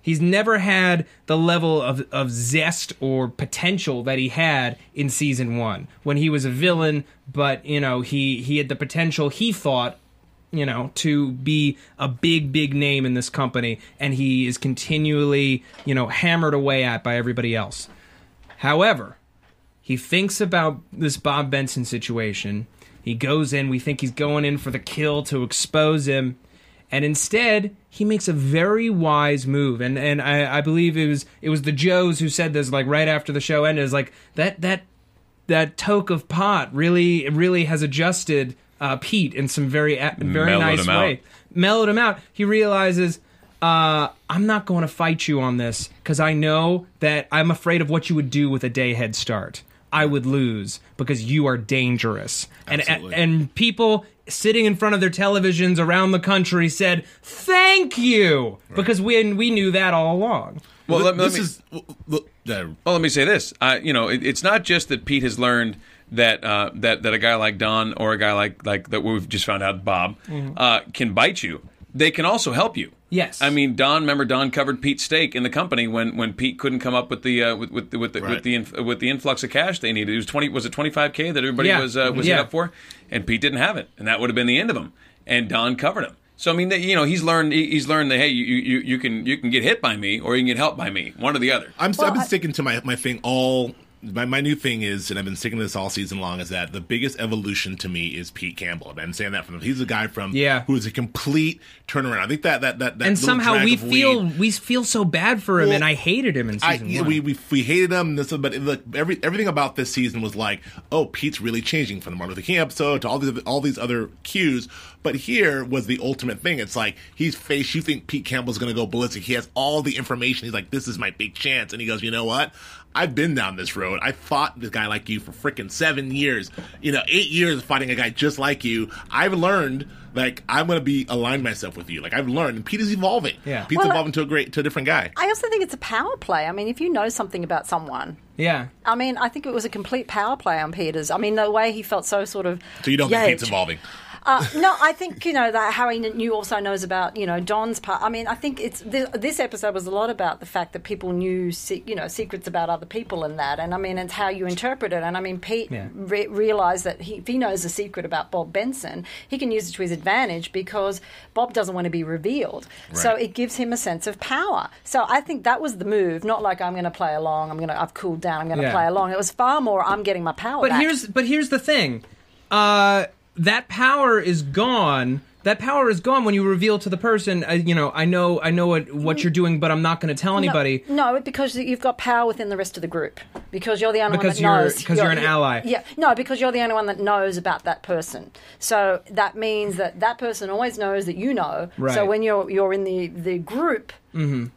He's never had the level of, of zest or potential that he had in season one when he was a villain, but you know he he had the potential he thought you know, to be a big, big name in this company, and he is continually, you know, hammered away at by everybody else. However, he thinks about this Bob Benson situation. He goes in, we think he's going in for the kill to expose him, and instead he makes a very wise move. And and I, I believe it was it was the Joes who said this like right after the show ended. Is like that that that toke of pot really really has adjusted uh, Pete in some very very Mellowed nice him out. way. Mellowed him out. He realizes uh, I'm not going to fight you on this because I know that I'm afraid of what you would do with a day head start. I would lose because you are dangerous. And, Absolutely. and people sitting in front of their televisions around the country said, "Thank you," because we we knew that all along. Well, let, let me, is look, well, let me say this. I, you know, it, it's not just that Pete has learned that uh, that that a guy like Don or a guy like like that we've just found out Bob uh, can bite you. They can also help you. Yes. I mean, Don. Remember, Don covered Pete's stake in the company when, when Pete couldn't come up with the uh, with with the, with the, Right. with the inf- with the influx of cash they needed. It was twenty. Was it twenty five k that everybody Yeah. was uh, was Yeah. up for? And Pete didn't have it, and that would have been the end of him. And Don covered him. So I mean, you know, he's learned. He's learned that hey, you, you you can you can get hit by me, or you can get helped by me, one or the other. I'm Well, I've been I- sticking to my my thing all. My, my new thing is, and I've been sticking to this all season long, is that the biggest evolution to me is Pete Campbell. I've been saying that from him. He's a guy from Yeah. who is a complete turnaround. I think that that that, that and somehow we feel weed- we feel so bad for him, Well, and I hated him in I, season yeah, one. we, we we hated him. This, but look, every everything about this season was like, oh, Pete's really changing from the Martin Luther King episode to all these all these other cues. But here was the ultimate thing. It's like he's faced. You think Pete Campbell's going to go ballistic? He has all the information. He's like, this is my big chance. And he goes, you know what? I've been down this road. I fought this guy like you for freaking seven years. You know, eight years of fighting a guy just like you. I've learned. Like I'm gonna be align myself with you. Like I've learned, and Pete is evolving. Yeah. Pete's Well, evolving to a great, to a different guy. I also think it's a power play. I mean, if you know something about someone, yeah, I mean, I think it was a complete power play on Peters. I mean, the way he felt so sort of. So you don't think Pete's evolving? Uh, no, I think you know that Harry knew also knows about you know Don's part. I mean, I think it's this, this episode was a lot about the fact that people knew se- you know secrets about other people and that, and I mean it's how you interpret it. And I mean Pete Yeah. re- realized that he, if he knows a secret about Bob Benson, he can use it to his advantage because Bob doesn't want to be revealed. So it gives him a sense of power. So I think that was the move. Not like I'm going to play along. I'm going to I've cooled down. I'm going to Yeah. play along. It was far more. I'm getting my power. but back. here's but here's the thing, uh, that power is gone. That power is gone when you reveal to the person, uh, you know, I know, I know what what you're doing, but I'm not going to tell anybody. No, no, because you've got power within the rest of the group. Because you're the only Because one that you're- knows. because you're an ally. Yeah, no, because you're the only one that knows about that person. So that means that that person always knows that you know. Right. So when you're you're in the the group,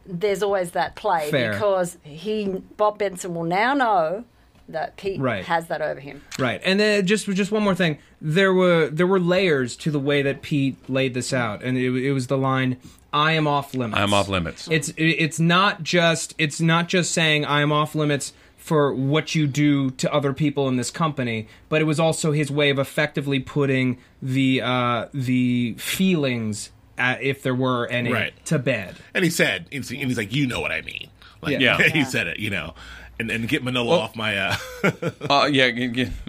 there's always that play Fair. because he Bob Benson will now know that Pete Right. has that over him. Right, and then just just one more thing. There were there were layers to the way that Pete laid this out, and it, it was the line, "I am off limits." I'm off limits. It's it's not just it's not just saying I am off limits for what you do to other people in this company, but it was also his way of effectively putting the uh, the feelings, uh, if there were any, Right. to bed. And he said, and he's like, you know what I mean. Like, Yeah. he said it, you know. And, and get Manolo off my. Uh, Uh, yeah,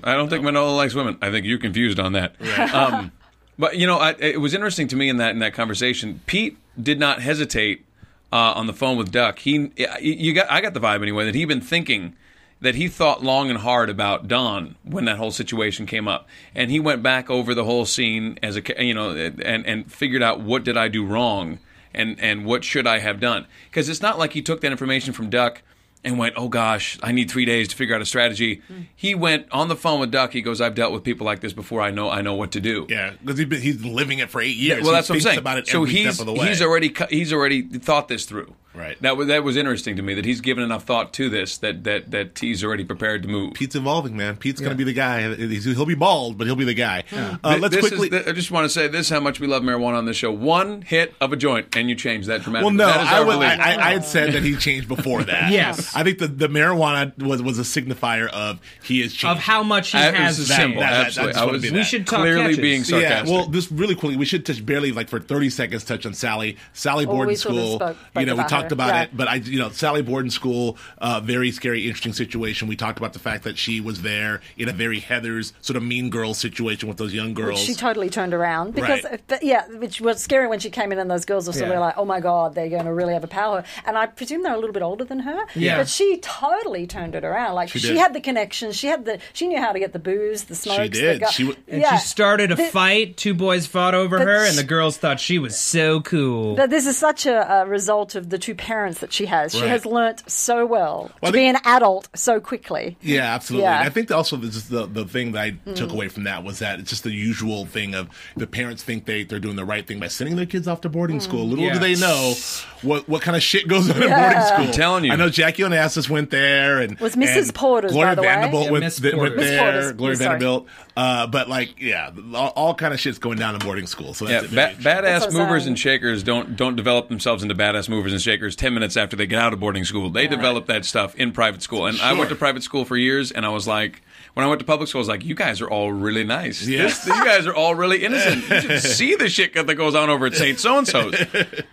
I don't think Manolo likes women. I think you're confused on that. Um, but you know, I, it was interesting to me in that in that conversation. Pete did not hesitate uh, on the phone with Duck. He, you got, I got the vibe anyway that he'd been thinking that he thought long and hard about Don when that whole situation came up, and he went back over the whole scene as a, you know, and and figured out what did I do wrong and and what should I have done because it's not like he took that information from Duck and went, "Oh gosh, I need three days to figure out a strategy." He went on the phone with Duck. He goes, "I've dealt with people like this before. I know, I know what to do." yeah, because he's he's been living it for eight years. Well, He that's what I'm saying. About it so he's step of the way. he's already he's already thought this through. Right. That was that was interesting to me that he's given enough thought to this that that that he's already prepared to move. Pete's evolving, man. Pete's going to be the guy. He's- He'll be bald, but he'll be the guy. Uh, let's this quickly. Is the, I just want to say this: how much we love marijuana on this show. One hit of a joint, and you change that dramatically. well, no, That is I, would, I. I, I had said that he changed before that. Yes. I think the, the marijuana was was a signifier of he is changed. Of how much he I- has was a changed. symbol. that- that- Absolutely, I was. be We that. should talk clearly catches. being Yeah, well, just really quickly, we should touch barely like for thirty seconds touch on Sally. Sally Well, boarding we sort of school. spoke- you know, we about talked about Yeah. it, but I, you know, Sally Borden school, uh, very scary, interesting situation. We talked about the fact that she was there in a very Heather's sort of mean girl situation with those young girls. She totally turned around because, Right. but yeah, which was scary when she came in and those girls were sort Yeah. of like, oh my god, they're going to really overpower her. And I presume they're a little bit older than her. Yeah. But she totally turned it around. Like she, did. had the connection. She had the. She knew how to get the booze, the smokes. did. The She w- And yeah. she started a The- fight. Two boys fought over But her, and the girls thought she was so cool. But this is such a, a result of the two parents that she has. She Right. has learnt so well, Well, I to be an adult so quickly. Yeah, absolutely. Yeah. I think also this is the the thing that I took away from that was that it's just the usual thing of the parents think they they're doing the right thing by sending their kids off to boarding school. Little Yeah. do they know what what kind of shit goes on in boarding school. I'm telling you. I know Jackie Onassis went there, and Was Mrs. and Porter's, Gloria by the way. Vanderbilt Yeah, went, Miss th- went there. Porter's. Gloria Vanderbilt. Uh, but like, yeah, all, all kind of shit's going down in boarding school. So Yeah, that's ba- very That's badass movers and shakers don't don't develop themselves into badass movers and shakers ten minutes after they get out of boarding school. They develop that stuff in private school, and I went to private school for years, and I was like, when I went to public school, I was like, you guys are all really nice. Yeah. This, you guys are all really innocent. You should see the shit that goes on over at Saint So and So's.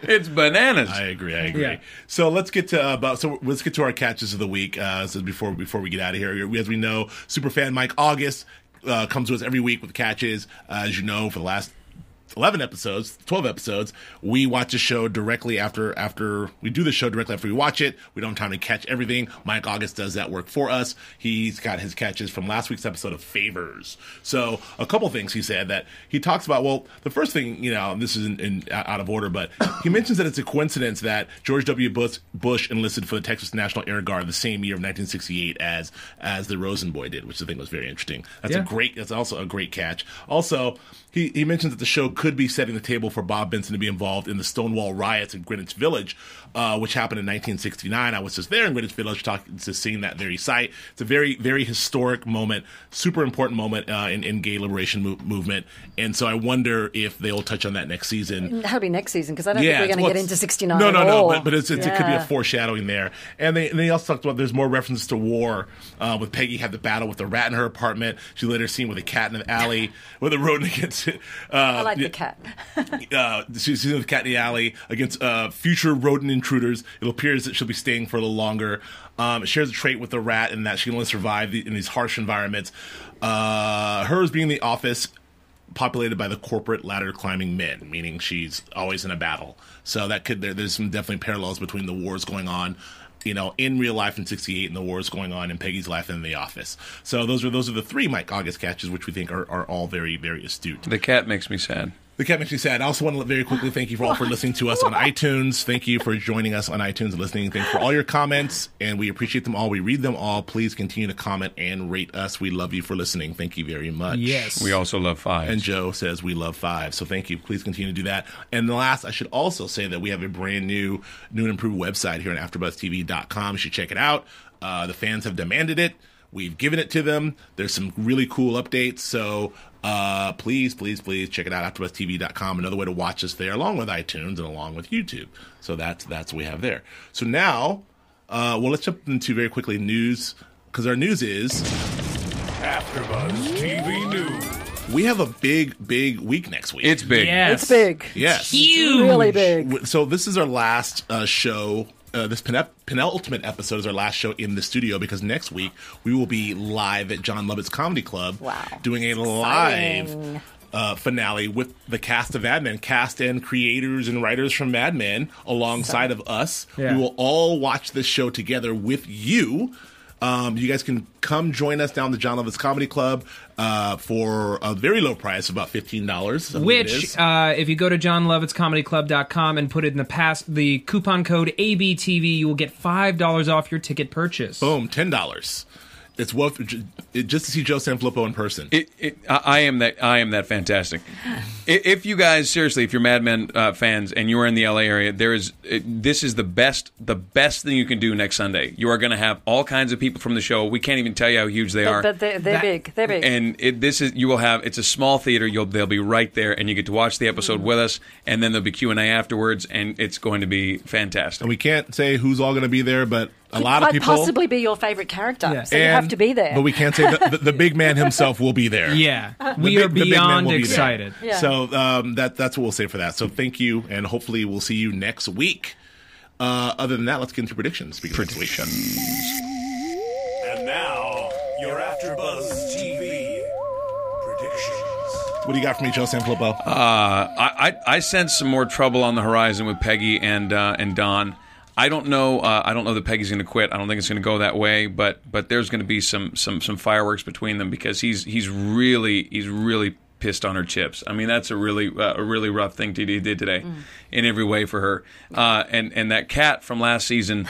It's bananas. I agree. I agree. Yeah. So let's get to uh, about. So let's get to our catches of the week. Uh, so before before we get out of here, as we know, super fan Mike August uh, comes to us every week with catches. Uh, as you know, for the last. 11 episodes 12 episodes we watch a show directly after after we do the show directly after we watch it. We don't have time to catch everything. Mike august does that work for us. He's got his catches from last week's episode of favors. So a couple things he said that he talks about well the first thing you know this is in, in out of order but he mentions that it's a coincidence that george w. Bush, bush enlisted for the texas national air guard the same year of 1968 as as the rosen boy did which i think was very interesting. That's Yeah. a great that's also a great catch. Also he, he mentions that the show could be setting the table for Bob Benson to be involved in the Stonewall riots in Greenwich Village, uh, which happened in 1969. I was just there in Greenwich Village, talking, just seeing that very site. It's a very, very historic moment, super important moment uh, in, in gay liberation mo- movement. And so I wonder if they'll touch on that next season. That'll be next season because I don't think we're going to well, get into 69 No, no, no. But, but it's, it's, it could be a foreshadowing there. And they, and they also talked about there's more references to war. Uh, with Peggy had the battle with the rat in her apartment. She later seen with a cat in the alley with a rodent against. Uh, I like the cat. uh, with the cat in the alley against uh, future rodent intruders. It appears that she'll be staying for a little longer. Um, it shares a trait with the rat in that she can only survive the, in these harsh environments. Uh, hers being the office populated by the corporate ladder climbing men, meaning she's always in a battle. So that could there, there's some definitely parallels between the wars going on, you know, in real life in '68 and the wars going on in Peggy's life in the office. So those are those are the three Mike August catches, which we think are, are all very very astute. the cat makes me sad. The cat makes me sad. I also want to very quickly thank you for all for listening to us on iTunes. Thank you for joining us on iTunes and listening. Thank you for all your comments, and we appreciate them all. We read them all. Please continue to comment and rate us. We love you for listening. Thank you very much. Yes. We also love five. And Joe says we love five. So thank you. Please continue to do that. And the last, I should also say that we have a brand new, new and improved website here on AfterBuzzTV.com. You should check it out. Uh, the fans have demanded it. We've given it to them. There's some really cool updates. So uh, please, please, please check it out. AfterBuzzTV.com. Another way to watch us there, along with iTunes and along with YouTube. So that's that's what we have there. So now, uh, well, let's jump into very quickly news because our news is AfterBuzz TV News. we have a big, big week next week. It's big. Yes. It's big. yes, Huge. Really big. So this is our last uh, show. Uh, this penep- penultimate episode is our last show in the studio because next week we will be live at Jon Lovitz Comedy Club, Wow. doing a exciting. live uh, finale with the cast of Mad Men, cast and creators and writers from Mad Men alongside of us. Yeah. We will all watch this show together with you. Um, you guys can come join us down the Jon Lovitz Comedy Club uh, for a very low price, about fifteen dollars. Which, uh, if you go to jonlovitzcomedyclub.com and put it in the past the coupon code ABTV, you will get five dollars off your ticket purchase. boom, ten dollars. It's worth it, just to see Joe Sanfelippo in person. It, it, I I am that. I am that fantastic. If you guys seriously, if you're Mad Men uh, fans and you are in the LA area, there is it, this is the best. The best thing you can do next Sunday. You are going to have all kinds of people from the show. We can't even tell you how huge they are. But they're, they're That- big. They're big. and it, this is you will have it's a small theater you'll they'll be right there and you get to watch the episode with us and then there'll be q&a afterwards and it's going to be fantastic and we can't say who's all going to be there, but a Could lot of quite people. possibly be your favorite character. Yeah. So you have to be there. But we can't say the, the, the big man himself will be there. Yeah, Uh, we big- are the big man beyond will be excited. Yeah. So um, that that's what we'll say for that. So thank you, and hopefully we'll see you next week. Uh, other than that, let's get into predictions. Predictions. of next week. And now, your AfterBuzz TV predictions. What do you got for me, Joe Sanfelippo? Uh, I, I I sense some more trouble on the horizon with Peggy and uh, and Don. I don't know. Uh, I don't know that Peggy's going to quit. I don't think it's going to go that way. But but there's going to be some some some fireworks between them because he's he's really he's really pissed on her chips. I mean that's a really uh, a really rough thing he did today, in every way for her. Uh, and and that cat from last season.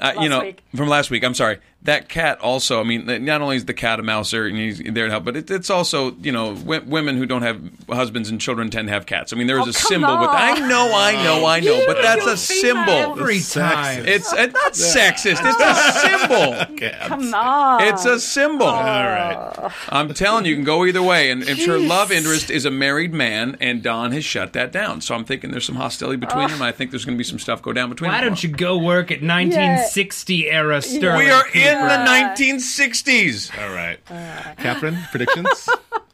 Uh, you know, week. from last week. I'm sorry. That cat also. I mean, not only is the cat a mouser and he's there to help, but it, it's also you know w- women who don't have husbands and children tend to have cats. I mean, there is Oh, a come symbol with. I know, I know, I know, but that's a symbol. that Every It's time. sexist. It's it's not sexist. It's a symbol. Cats. Come on. It's a symbol. All right. I'm telling you, you can go either way. And if her Jeez. love interest is a married man, and Don has shut that down, so I'm thinking there's some hostility between them. I think there's going to be some stuff go down between Why them. Why don't you go work at 1960 era Sterling? We are in Yeah. the 1960s. All right. Catherine, predictions?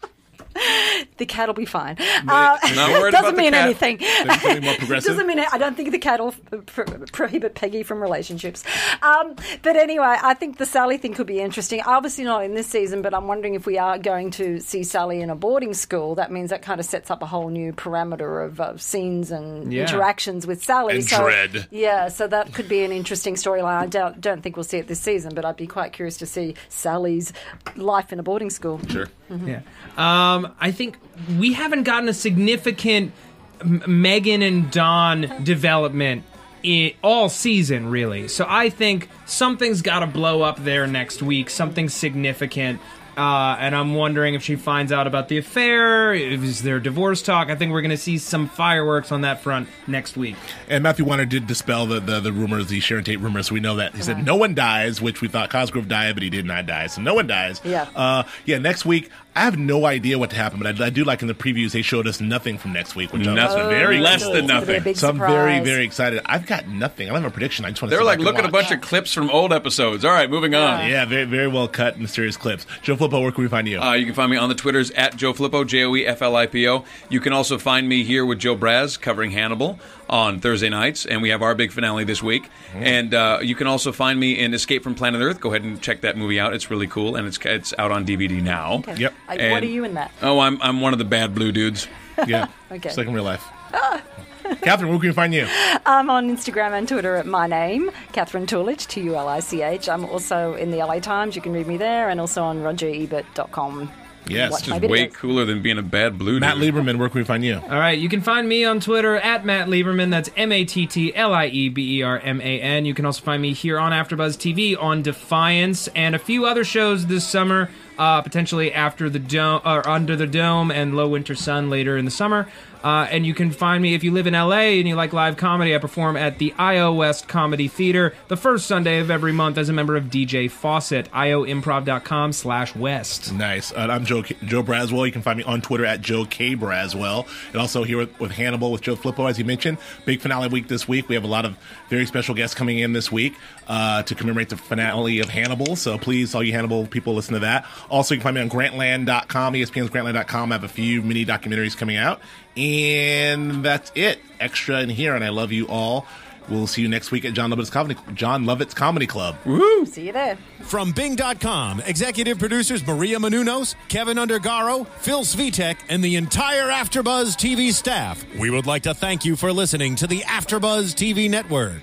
the cat will be fine. Uh, doesn't about the mean cat. anything. Doesn't mean I don't think the cat will pro- prohibit Peggy from relationships. Um, but anyway, I think the Sally thing could be interesting. Obviously not in this season, but I'm wondering if we are going to see Sally in a boarding school. That means that kind of sets up a whole new parameter of uh, scenes and Yeah. interactions with Sally. And so, dread. Yeah, so that could be an interesting storyline. I don't, don't think we'll see it this season, but I'd be quite curious to see Sally's life in a boarding school. Sure. Yeah. Um, I think we haven't gotten a significant M- Megan and Don development i all season, really. So I think something's got to blow up there next week, something significant. Uh, and I'm wondering if she finds out about the affair. If is there divorce talk? I think we're going to see some fireworks on that front next week. And Matthew Weiner did dispel the, the, the rumors, the Sharon Tate rumors. So we know that. He said no one dies, which we thought Cosgrove died, but he did not die. So no one dies. Yeah. Uh, yeah, next week, I have no idea what to happen, but I, I do like in the previews, they showed us nothing from next week, which I was Nothing. very Less cool. than It's gonna be a nothing. big So I'm very, very excited. I've got nothing. I don't have a prediction. I just want to They're like, what I look at a bunch watch. of clips from old episodes. All right, moving on. Yeah, very, very well cut, mysterious clips. Joe Flippo, where can we find you? Uh, you can find me on the Twitters at Joe Flippo, J O E F L I P O. You can also find me here with Joe Braz covering Hannibal on Thursday nights, and we have our big finale this week. And uh, you can also find me in Escape from Planet Earth. Go ahead and check that movie out; it's really cool, and it's it's out on DVD now. Yep. Uh, And- what are you in that? Oh, I'm I'm one of the bad blue dudes. Yeah. Okay. Just like in real life. Catherine, where can we find you? I'm on Instagram and Twitter at my name, Catherine Tulich, T U L I C H. I'm also in the LA Times. You can read me there, and also on rogerebert.com. Yes, Watch just way cooler than being a bad blue Matt dude. Lieberman, where can we find you? All right, you can find me on Twitter at Matt Lieberman. That's M A T T L I E B E R M A N. You can also find me here on AfterBuzz TV on Defiance and a few other shows this summer. Uh, potentially after the dome or under the dome and low winter sun later in the summer. Uh, and you can find me if you live in LA and you like live comedy. I perform at the IO West Comedy Theater the first Sunday of every month as a member of DJ Fawcett. IOimprov.com slash West. Nice. Uh, I'm Joe Joe Braswell. You can find me on Twitter at Joe K Braswell, and also here with, with Hannibal with Joe Flippo, as you mentioned. Big finale week this week. We have a lot of very special guests coming in this week uh, to commemorate the finale of Hannibal. So please, all you Hannibal people, listen to that. Also, you can find me on Grantland.com, ESPN's Grantland.com. I have a few mini documentaries coming out, and that's it. Extra in here, and I love you all. We'll see you next week at Jon Lovitz Comedy Jon Lovitz Comedy Club. Woo! See you there. From Bing.com, executive producers Maria Menounos, Kevin Undergaro, Phil Svitek, and the entire Afterbuzz TV staff, we would like to thank you for listening to the Afterbuzz TV network.